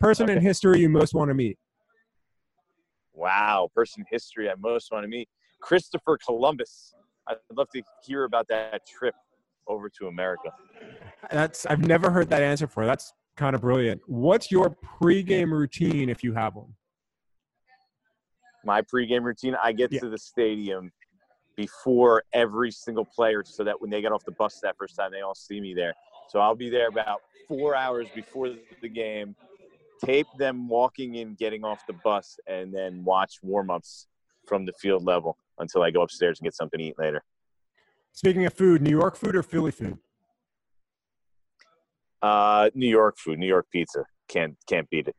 Person in history you most want to meet. Wow, person history I most want to meet. Christopher Columbus. I'd love to hear about that trip over to America. That's I've never heard that answer for. That's kind of brilliant. What's your pregame routine if you have one? My pregame routine, I get Yeah. to the stadium before every single player so that when they get off the bus that first time, they all see me there. So I'll be there about four hours before the game, tape them walking in, getting off the bus, and then watch warm ups from the field level until I go upstairs and get something to eat later. Speaking of food, New York food or Philly food? Uh, New York food, New York pizza. Can't can't beat it.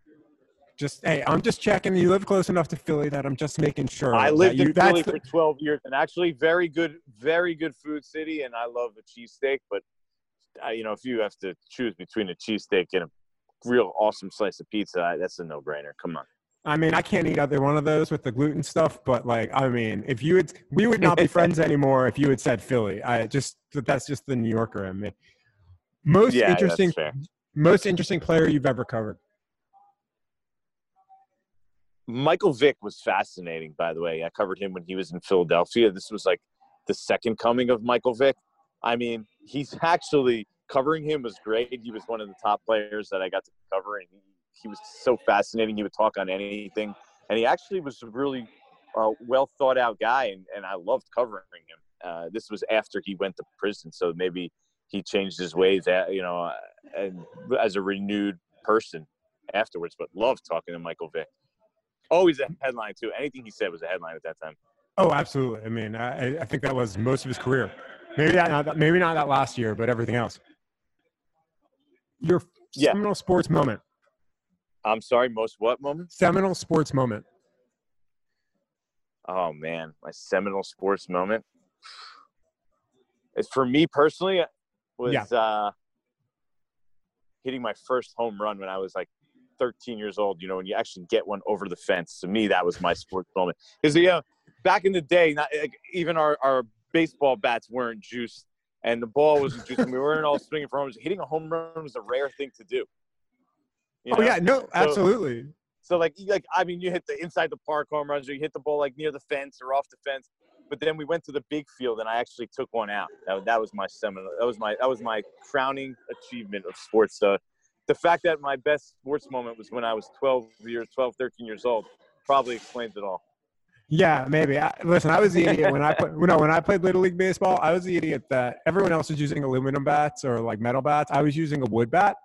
Just hey, I'm just checking. You live close enough to Philly that I'm just making sure. I lived you, in Philly for 12 years, and actually, very good, very good food city. And I love the cheesesteak, but uh, you know, if you have to choose between a cheesesteak and a real awesome slice of pizza, that's a no-brainer. Come on. I mean, I can't eat either one of those with the gluten stuff, but like, I mean, if you had, we would not be friends anymore if you had said Philly. I just, that's just the New Yorker in me. Most Yeah, interesting, most interesting player you've ever covered. Michael Vick was fascinating, by the way. I covered him when he was in Philadelphia. This was like the second coming of Michael Vick. I mean, he's actually covering him was great. He was one of the top players that I got to cover, and he, was so fascinating. He would talk on anything, and he actually was a really uh, well thought out guy, and, and I loved covering him. Uh, this was after he went to prison, so maybe he changed his ways, at, you know, uh, and as a renewed person afterwards. But loved talking to Michael Vick. Always a headline too. Anything he said was a headline at that time. Oh, absolutely. I mean, I, I think that was most of his career. Maybe not, maybe not that last year, but everything else. Your Yeah. seminal sports moment. I'm sorry, most what moments? Seminal sports moment. Oh man, my seminal sports moment. It's for me personally was Yeah. uh, hitting my first home run when I was like 13 years old. You know, when you actually get one over the fence. To me, that was my sports moment. Because you know, back in the day, not like, even our our baseball bats weren't juiced and the ball was just we weren't all swinging for homes. Hitting a home run was a rare thing to do. You oh yeah, no, absolutely. So, so like, like I mean, you hit the inside the park home runs, or you hit the ball like near the fence or off the fence. But then we went to the big field, and I actually took one out. That, that was my seminal. That was my that was my crowning achievement of sports. So, the fact that my best sports moment was when I was 12 years, 12, 13 years old, probably explains it all. Yeah, maybe. I, listen, I was the idiot when I played. No, when I played little league baseball, I was the idiot that everyone else was using aluminum bats or like metal bats. I was using a wood bat.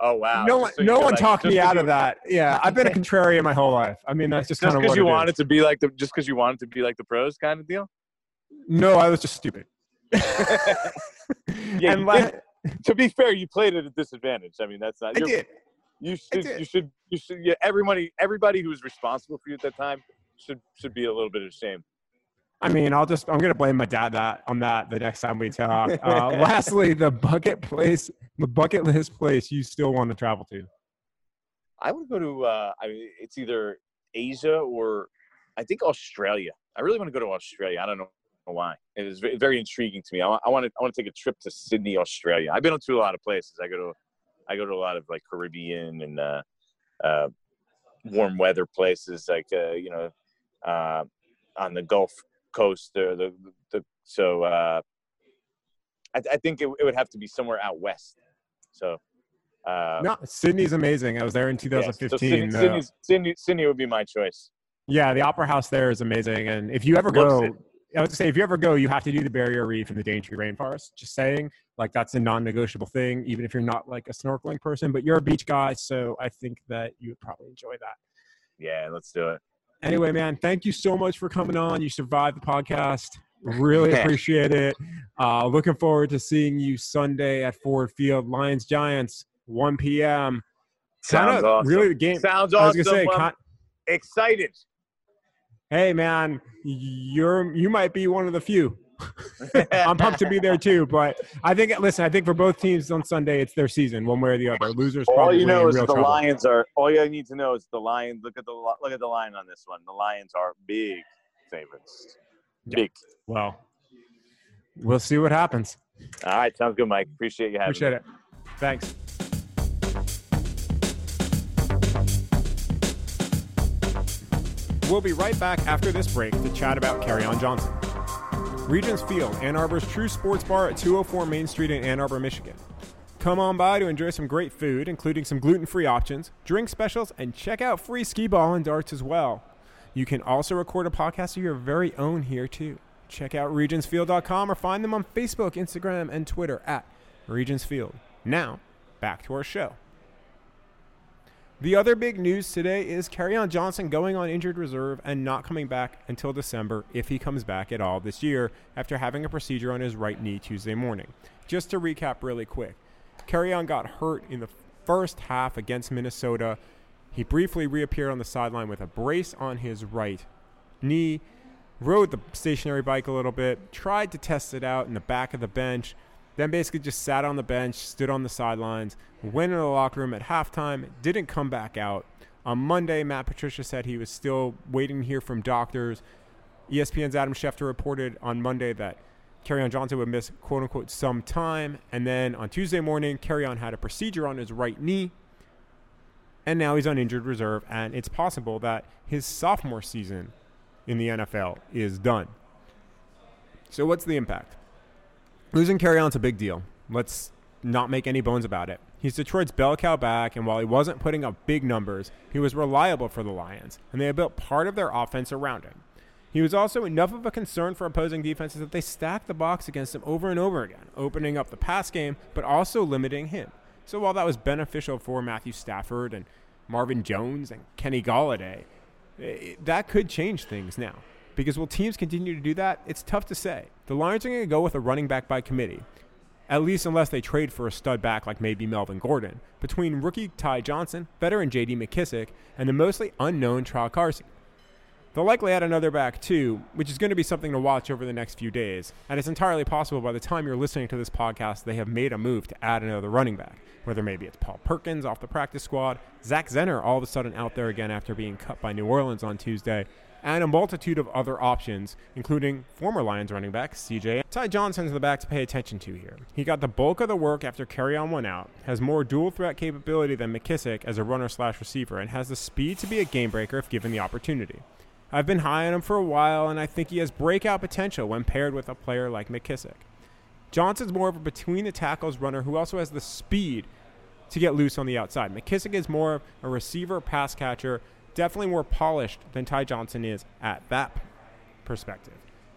Oh wow! No one, so no one like, talked me out of that. Yeah, I've been a contrarian my whole life. I mean, that's just, just kind of because you wanted to be like the just because you wanted to be like the pros kind of deal. No, I was just stupid. yeah, and like, to be fair, you played at a disadvantage. I mean, that's not. I did. You should. You should. You should. Yeah, everybody. Everybody who was responsible for you at that time should should be a little bit ashamed. I mean, I'll just I'm gonna blame my dad that on that the next time we talk. Uh, lastly, the bucket place, the bucket list place you still want to travel to. I would go to. Uh, I mean, it's either Asia or I think Australia. I really want to go to Australia. I don't know why. It is very intriguing to me. I, want. I want to. I want to take a trip to Sydney, Australia. I've been to a lot of places. I go to. I go to a lot of like Caribbean and uh, uh, warm weather places, like uh, you know, uh, on the Gulf Coast or the, the so uh, I, I think it, it would have to be somewhere out west. So uh, no, Sydney's amazing. I was there in 2015. Yeah, so Sydney, Sydney, Sydney, Sydney, would be my choice. Yeah, the Opera House there is amazing, and if you ever go, I would say if you ever go, you have to do the Barrier Reef and the Daintree Rainforest. Just saying, like that's a non-negotiable thing, even if you're not like a snorkeling person. But you're a beach guy, so I think that you would probably enjoy that. Yeah, let's do it. Anyway, man, thank you so much for coming on. You survived the podcast. Really appreciate it. Uh, looking forward to seeing you Sunday at Ford Field. Lions Giants, 1 p.m. Sounds awesome. Really, the game. Sounds awesome. I was gonna say, con- excited. Hey, man, you're you might be one of the few. I'm pumped to be there too. But I think, listen, I think for both teams on Sunday, it's their season, one way or the other. Losers. All you know is the trouble. Lions are. All you need to know is the Lions. Look at the look at the line on this one. The Lions are big favorites. Big. Well, we'll see what happens. All right, sounds good, Mike. Appreciate you having Appreciate me. it. Thanks. We'll be right back after this break to chat about Kerryon Johnson. Regions Field, Ann Arbor's true sports bar at 204 Main Street in Ann Arbor, Michigan. Come on by to enjoy some great food, including some gluten free options, drink specials, and check out free skee ball and darts as well. You can also record a podcast of your very own here, too. Check out regionsfield.com or find them on Facebook, Instagram, and Twitter at Regionsfield. Now, back to our show. The other big news today is Kerryon Johnson going on injured reserve and not coming back until December if he comes back at all this year after having a procedure on his right knee Tuesday morning. Just to recap really quick, Kerryon got hurt in the first half against Minnesota. He briefly reappeared on the sideline with a brace on his right knee, rode the stationary bike a little bit, tried to test it out in the back of the bench, then basically just sat on the bench, stood on the sidelines, went in the locker room at halftime, didn't come back out. On Monday, Matt Patricia said he was still waiting to hear from doctors. ESPN's Adam Schefter reported on Monday that Kerryon Johnson would miss quote unquote some time. And then on Tuesday morning, Kerryon had a procedure on his right knee. And now he's on injured reserve. And it's possible that his sophomore season in the NFL is done. So, what's the impact? Losing Kerryon's a big deal. Let's not make any bones about it. He's Detroit's bell cow back, and while he wasn't putting up big numbers, he was reliable for the Lions, and they built part of their offense around him. He was also enough of a concern for opposing defenses that they stacked the box against him over and over again, opening up the pass game, but also limiting him. So while that was beneficial for Matthew Stafford and Marvin Jones and Kenny Golladay, eh, that could change things now. Because will teams continue to do that? It's tough to say. The Lions are going to go with a running back by committee, at least unless they trade for a stud back like maybe Melvin Gordon, between rookie Ty Johnson, veteran J.D. McKissic, and the mostly unknown Tra Carson. They'll likely add another back too, which is going to be something to watch over the next few days. And it's entirely possible by the time you're listening to this podcast, they have made a move to add another running back. Whether maybe it's Paul Perkins off the practice squad, Zach Zenner all of a sudden out there again after being cut by New Orleans on Tuesday, and a multitude of other options, including former Lions running back CJ. Ty Johnson's the back to pay attention to here. He got the bulk of the work after Kerryon went out, has more dual threat capability than McKissic as a runner slash receiver, and has the speed to be a game breaker if given the opportunity. I've been high on him for a while, and I think he has breakout potential when paired with a player like McKissic. Johnson's more of a between the tackles runner who also has the speed to get loose on the outside. McKissic is more of a receiver pass catcher definitely more polished than Ty Johnson is at that perspective.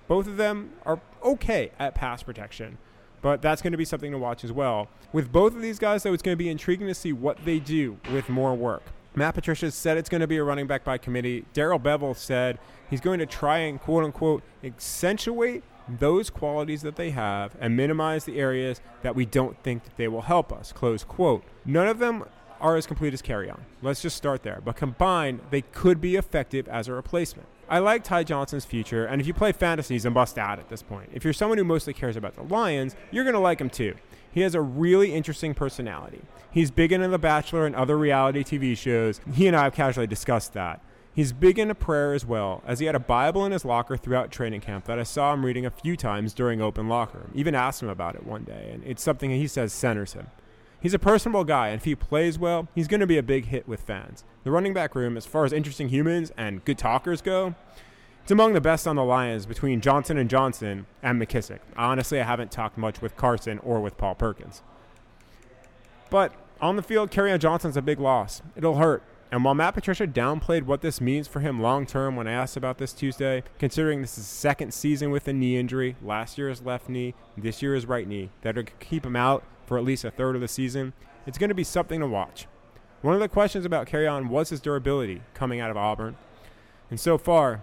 Both of them are okay at pass protection, but that's going to be something to watch as well. With both of these guys, though, it's going to be intriguing to see what they do with more work. Matt Patricia said it's going to be a running back by committee. Darrell Bevell said he's going to try and quote unquote accentuate those qualities that they have and minimize the areas that we don't think that they will help us. Close quote. None of them are as complete as Kerryon. Let's just start there. But combined, they could be effective as a replacement. I like Ty Johnson's future, and if you play fantasy, he's a must add at this point. If you're someone who mostly cares about the Lions, you're going to like him too. He has a really interesting personality. He's big into The Bachelor and other reality TV shows. He and I have casually discussed that. He's big into prayer as well, as he had a Bible in his locker throughout training camp that I saw him reading a few times during open locker. Even asked him about it one day, and it's something that he says centers him. He's a personable guy, and if he plays well, he's going to be a big hit with fans. The running back room, as far as interesting humans and good talkers go, it's among the best on the Lions between Johnson and Johnson and McKissic. Honestly, I haven't talked much with Carson or with Paul Perkins. But on the field, Kerryon Johnson's a big loss. It'll hurt. And while Matt Patricia downplayed what this means for him long term when I asked about this Tuesday, considering this is second season with a knee injury, last year is left knee, this year is right knee, that'll keep him out for at least a third of the season, it's going to be something to watch. One of the questions about Kerryon was his durability coming out of Auburn. And so far,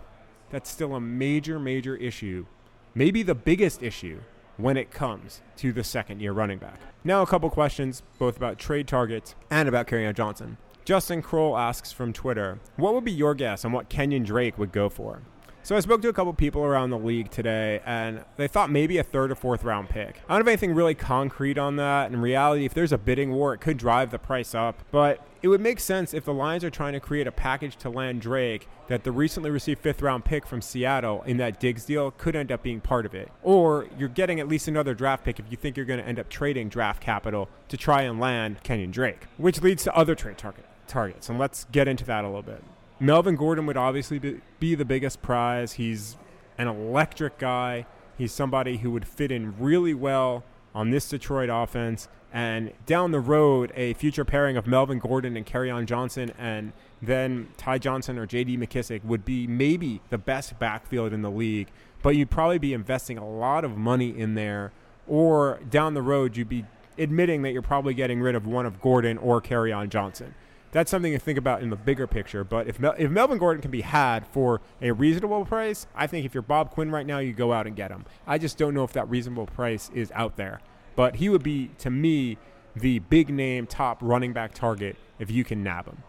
that's still a major, major issue, maybe the biggest issue when it comes to the second year running back. Now, a couple questions, both about trade targets and about Kerryon Johnson. Justin Kroll asks from Twitter, What would be your guess on what Kenyon Drake would go for? So I spoke to a couple people around the league today, and they thought maybe a third or fourth round pick. I don't have anything really concrete on that. In reality, if there's a bidding war, it could drive the price up. But it would make sense if the Lions are trying to create a package to land Drake that the recently received fifth round pick from Seattle in that Diggs deal could end up being part of it. Or you're getting at least another draft pick if you think you're going to end up trading draft capital to try and land Kenyon Drake, which leads to other trade target, targets. And let's get into that a little bit. Melvin Gordon would obviously be, be the biggest prize. He's an electric guy. He's somebody who would fit in really well on this Detroit offense. And down the road, a future pairing of Melvin Gordon and Kerryon Johnson and then Ty Johnson or J.D. McKissic would be maybe the best backfield in the league. But you'd probably be investing a lot of money in there. Or down the road, you'd be admitting that you're probably getting rid of one of Gordon or Kerryon Johnson that's something to think about in the bigger picture. But if Mel- if Melvin Gordon can be had for a reasonable price, I think if you're Bob Quinn right now, you go out and get him. I just don't know if that reasonable price is out there. But he would be to me the big name top running back target if you can nab him.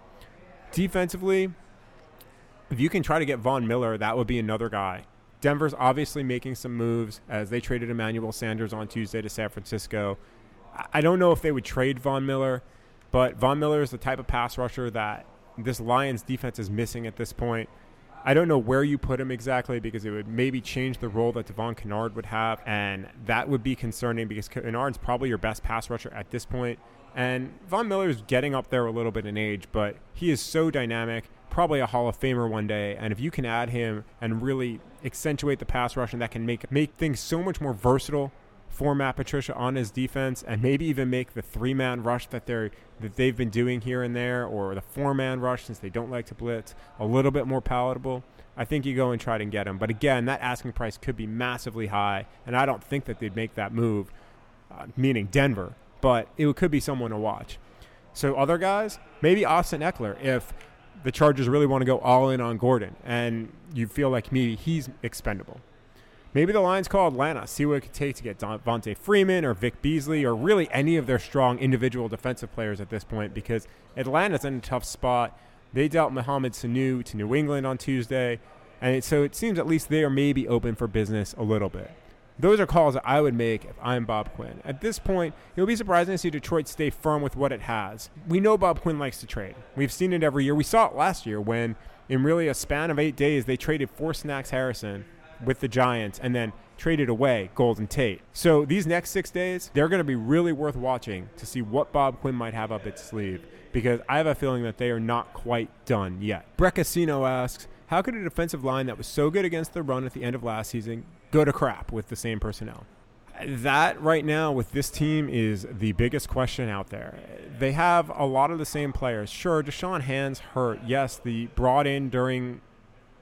Defensively, if you can try to get Von Miller, that would be another guy. Denver's obviously making some moves as they traded Emmanuel Sanders on Tuesday to San Francisco. I don't know if they would trade Von Miller. But Von Miller is the type of pass rusher that this Lions defense is missing at this point. I don't know where you put him exactly because it would maybe change the role that Devon Kennard would have, and that would be concerning because Kennard's probably your best pass rusher at this point. And Von Miller is getting up there a little bit in age, but he is so dynamic, probably a Hall of Famer one day. And if you can add him and really accentuate the pass rush, and that can make make things so much more versatile for Matt Patricia on his defense and maybe even make the three man rush that they're that they've been doing here and there or the four man rush since they don't like to blitz a little bit more palatable. I think you go and try to get him. But again, that asking price could be massively high, and I don't think that they'd make that move, uh, meaning Denver. But it could be someone to watch. So other guys, maybe Austin Ekeler, if the Chargers really want to go all in on Gordon and you feel like me, he's expendable. Maybe the Lions call Atlanta, see what it could take to get Devonta Freeman or Vic Beasley or really any of their strong individual defensive players at this point because Atlanta's in a tough spot. They dealt Mohamed Sanu to New England on Tuesday, and so it seems at least they are maybe open for business a little bit. Those are calls that I would make if I'm Bob Quinn. At this point, it would be surprising to see Detroit stay firm with what it has. We know Bob Quinn likes to trade. We've seen it every year. We saw it last year when in really a span of eight days, they traded for Snacks Harrison with the Giants and then traded away Golden Tate. So these next six days, they're going to be really worth watching to see what Bob Quinn might have up its sleeve because I have a feeling that they are not quite done yet. Breccasino asks, how could a defensive line that was so good against the run at the end of last season go to crap with the same personnel? That right now with this team is the biggest question out there. They have a lot of the same players. Sure, Da'Shawn Hand's hurt. Yes, the brought in during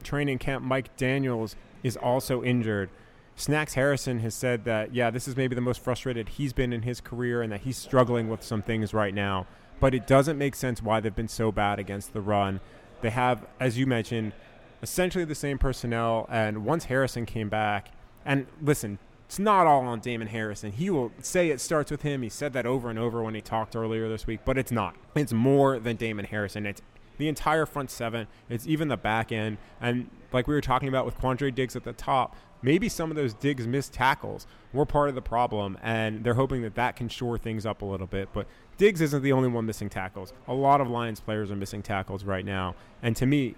training camp Mike Daniels is also injured. Snacks Harrison has said that, yeah, this is maybe the most frustrated he's been in his career and that he's struggling with some things right now. But it doesn't make sense why they've been so bad against the run. They have, as you mentioned, essentially the same personnel. And once Harrison came back, and listen, it's not all on Damon Harrison. He will say it starts with him. He said that over and over when he talked earlier this week, but it's not. It's more than Damon Harrison. It's the entire front seven. It's even the back end. And like we were talking about with Quandre Diggs at the top, maybe some of those Diggs missed tackles were part of the problem, and they're hoping that that can shore things up a little bit. But Diggs isn't the only one missing tackles. A lot of Lions players are missing tackles right now. And to me,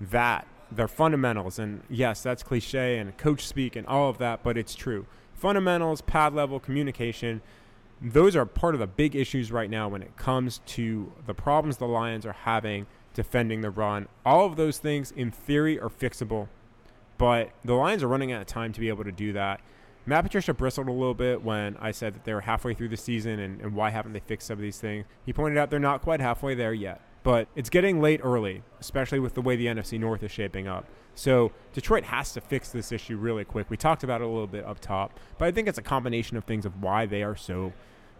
that, their fundamentals, and yes, that's cliche and coach speak and all of that, but it's true. Fundamentals, pad level, communication, those are part of the big issues right now when it comes to the problems the Lions are having defending the run. All of those things, in theory, are fixable, but the Lions are running out of time to be able to do that. Matt Patricia bristled a little bit when I said that they were halfway through the season and, and why haven't they fixed some of these things. He pointed out they're not quite halfway there yet, but it's getting late early, especially with the way the NFC North is shaping up. So Detroit has to fix this issue really quick. We talked about it a little bit up top, but I think it's a combination of things of why they are so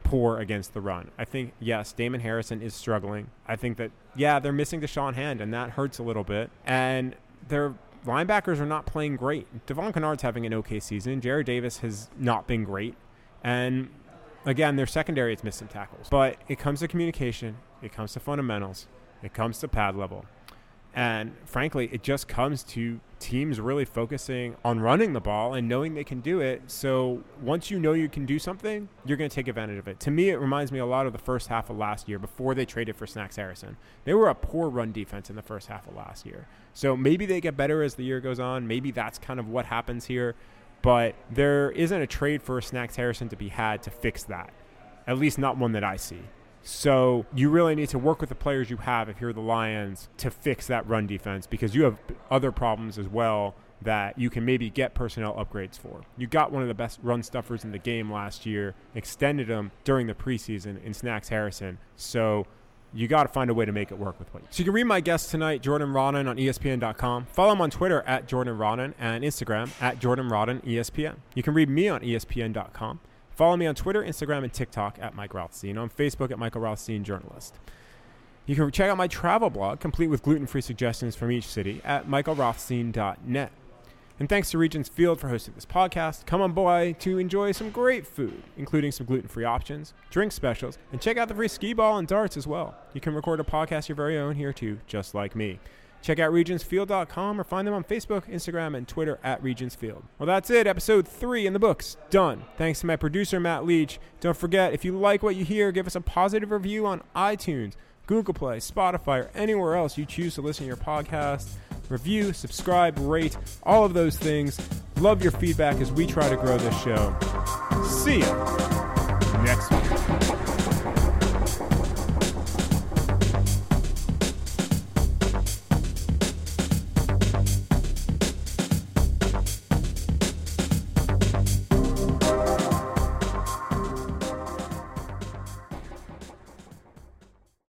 poor against the run. I think yes, Damon Harrison is struggling. I think that yeah, they're missing Da'Shawn Hand, and that hurts a little bit. And their linebackers are not playing great. Devon Kennard's having an okay season. Jarrad Davis has not been great, and again, their secondary is missing tackles. But it comes to communication. It comes to fundamentals. It comes to pad level. And frankly, it just comes to teams really focusing on running the ball and knowing they can do it. So once you know you can do something, you're going to take advantage of it. To me, it reminds me a lot of the first half of last year before they traded for Snacks Harrison. They were a poor run defense in the first half of last year. So maybe they get better as the year goes on. Maybe that's kind of what happens here. But there isn't a trade for Snacks Harrison to be had to fix that. At least not one that I see. So you really need to work with the players you have if you're the Lions to fix that run defense because you have other problems as well that you can maybe get personnel upgrades for. You got one of the best run stuffers in the game last year, extended him during the preseason in Snacks Harrison. So you got to find a way to make it work with what. So you can read my guest tonight, Jordan Raanan, on ESPN.com. Follow him on Twitter at Jordan Raanan and Instagram at Jordan Raanan ESPN. You can read me on ESPN.com. Follow me on Twitter, Instagram, and TikTok at Mike Rothstein. On Facebook at Michael Rothstein Journalist. You can check out my travel blog, complete with gluten free suggestions from each city, at michaelrothstein.net. And thanks to Regents Field for hosting this podcast. Come on boy to enjoy some great food, including some gluten free options, drink specials, and check out the free skee ball and darts as well. You can record a podcast your very own here too, just like me. Check out regentsfield.com or find them on Facebook, Instagram, and Twitter at regentsfield. Well, that's it. Episode three in the books. Done. Thanks to my producer, Matt Leach. Don't forget, if you like what you hear, give us a positive review on iTunes, Google Play, Spotify, or anywhere else you choose to listen to your podcast. Review, subscribe, rate, all of those things. Love your feedback as we try to grow this show. See ya next week.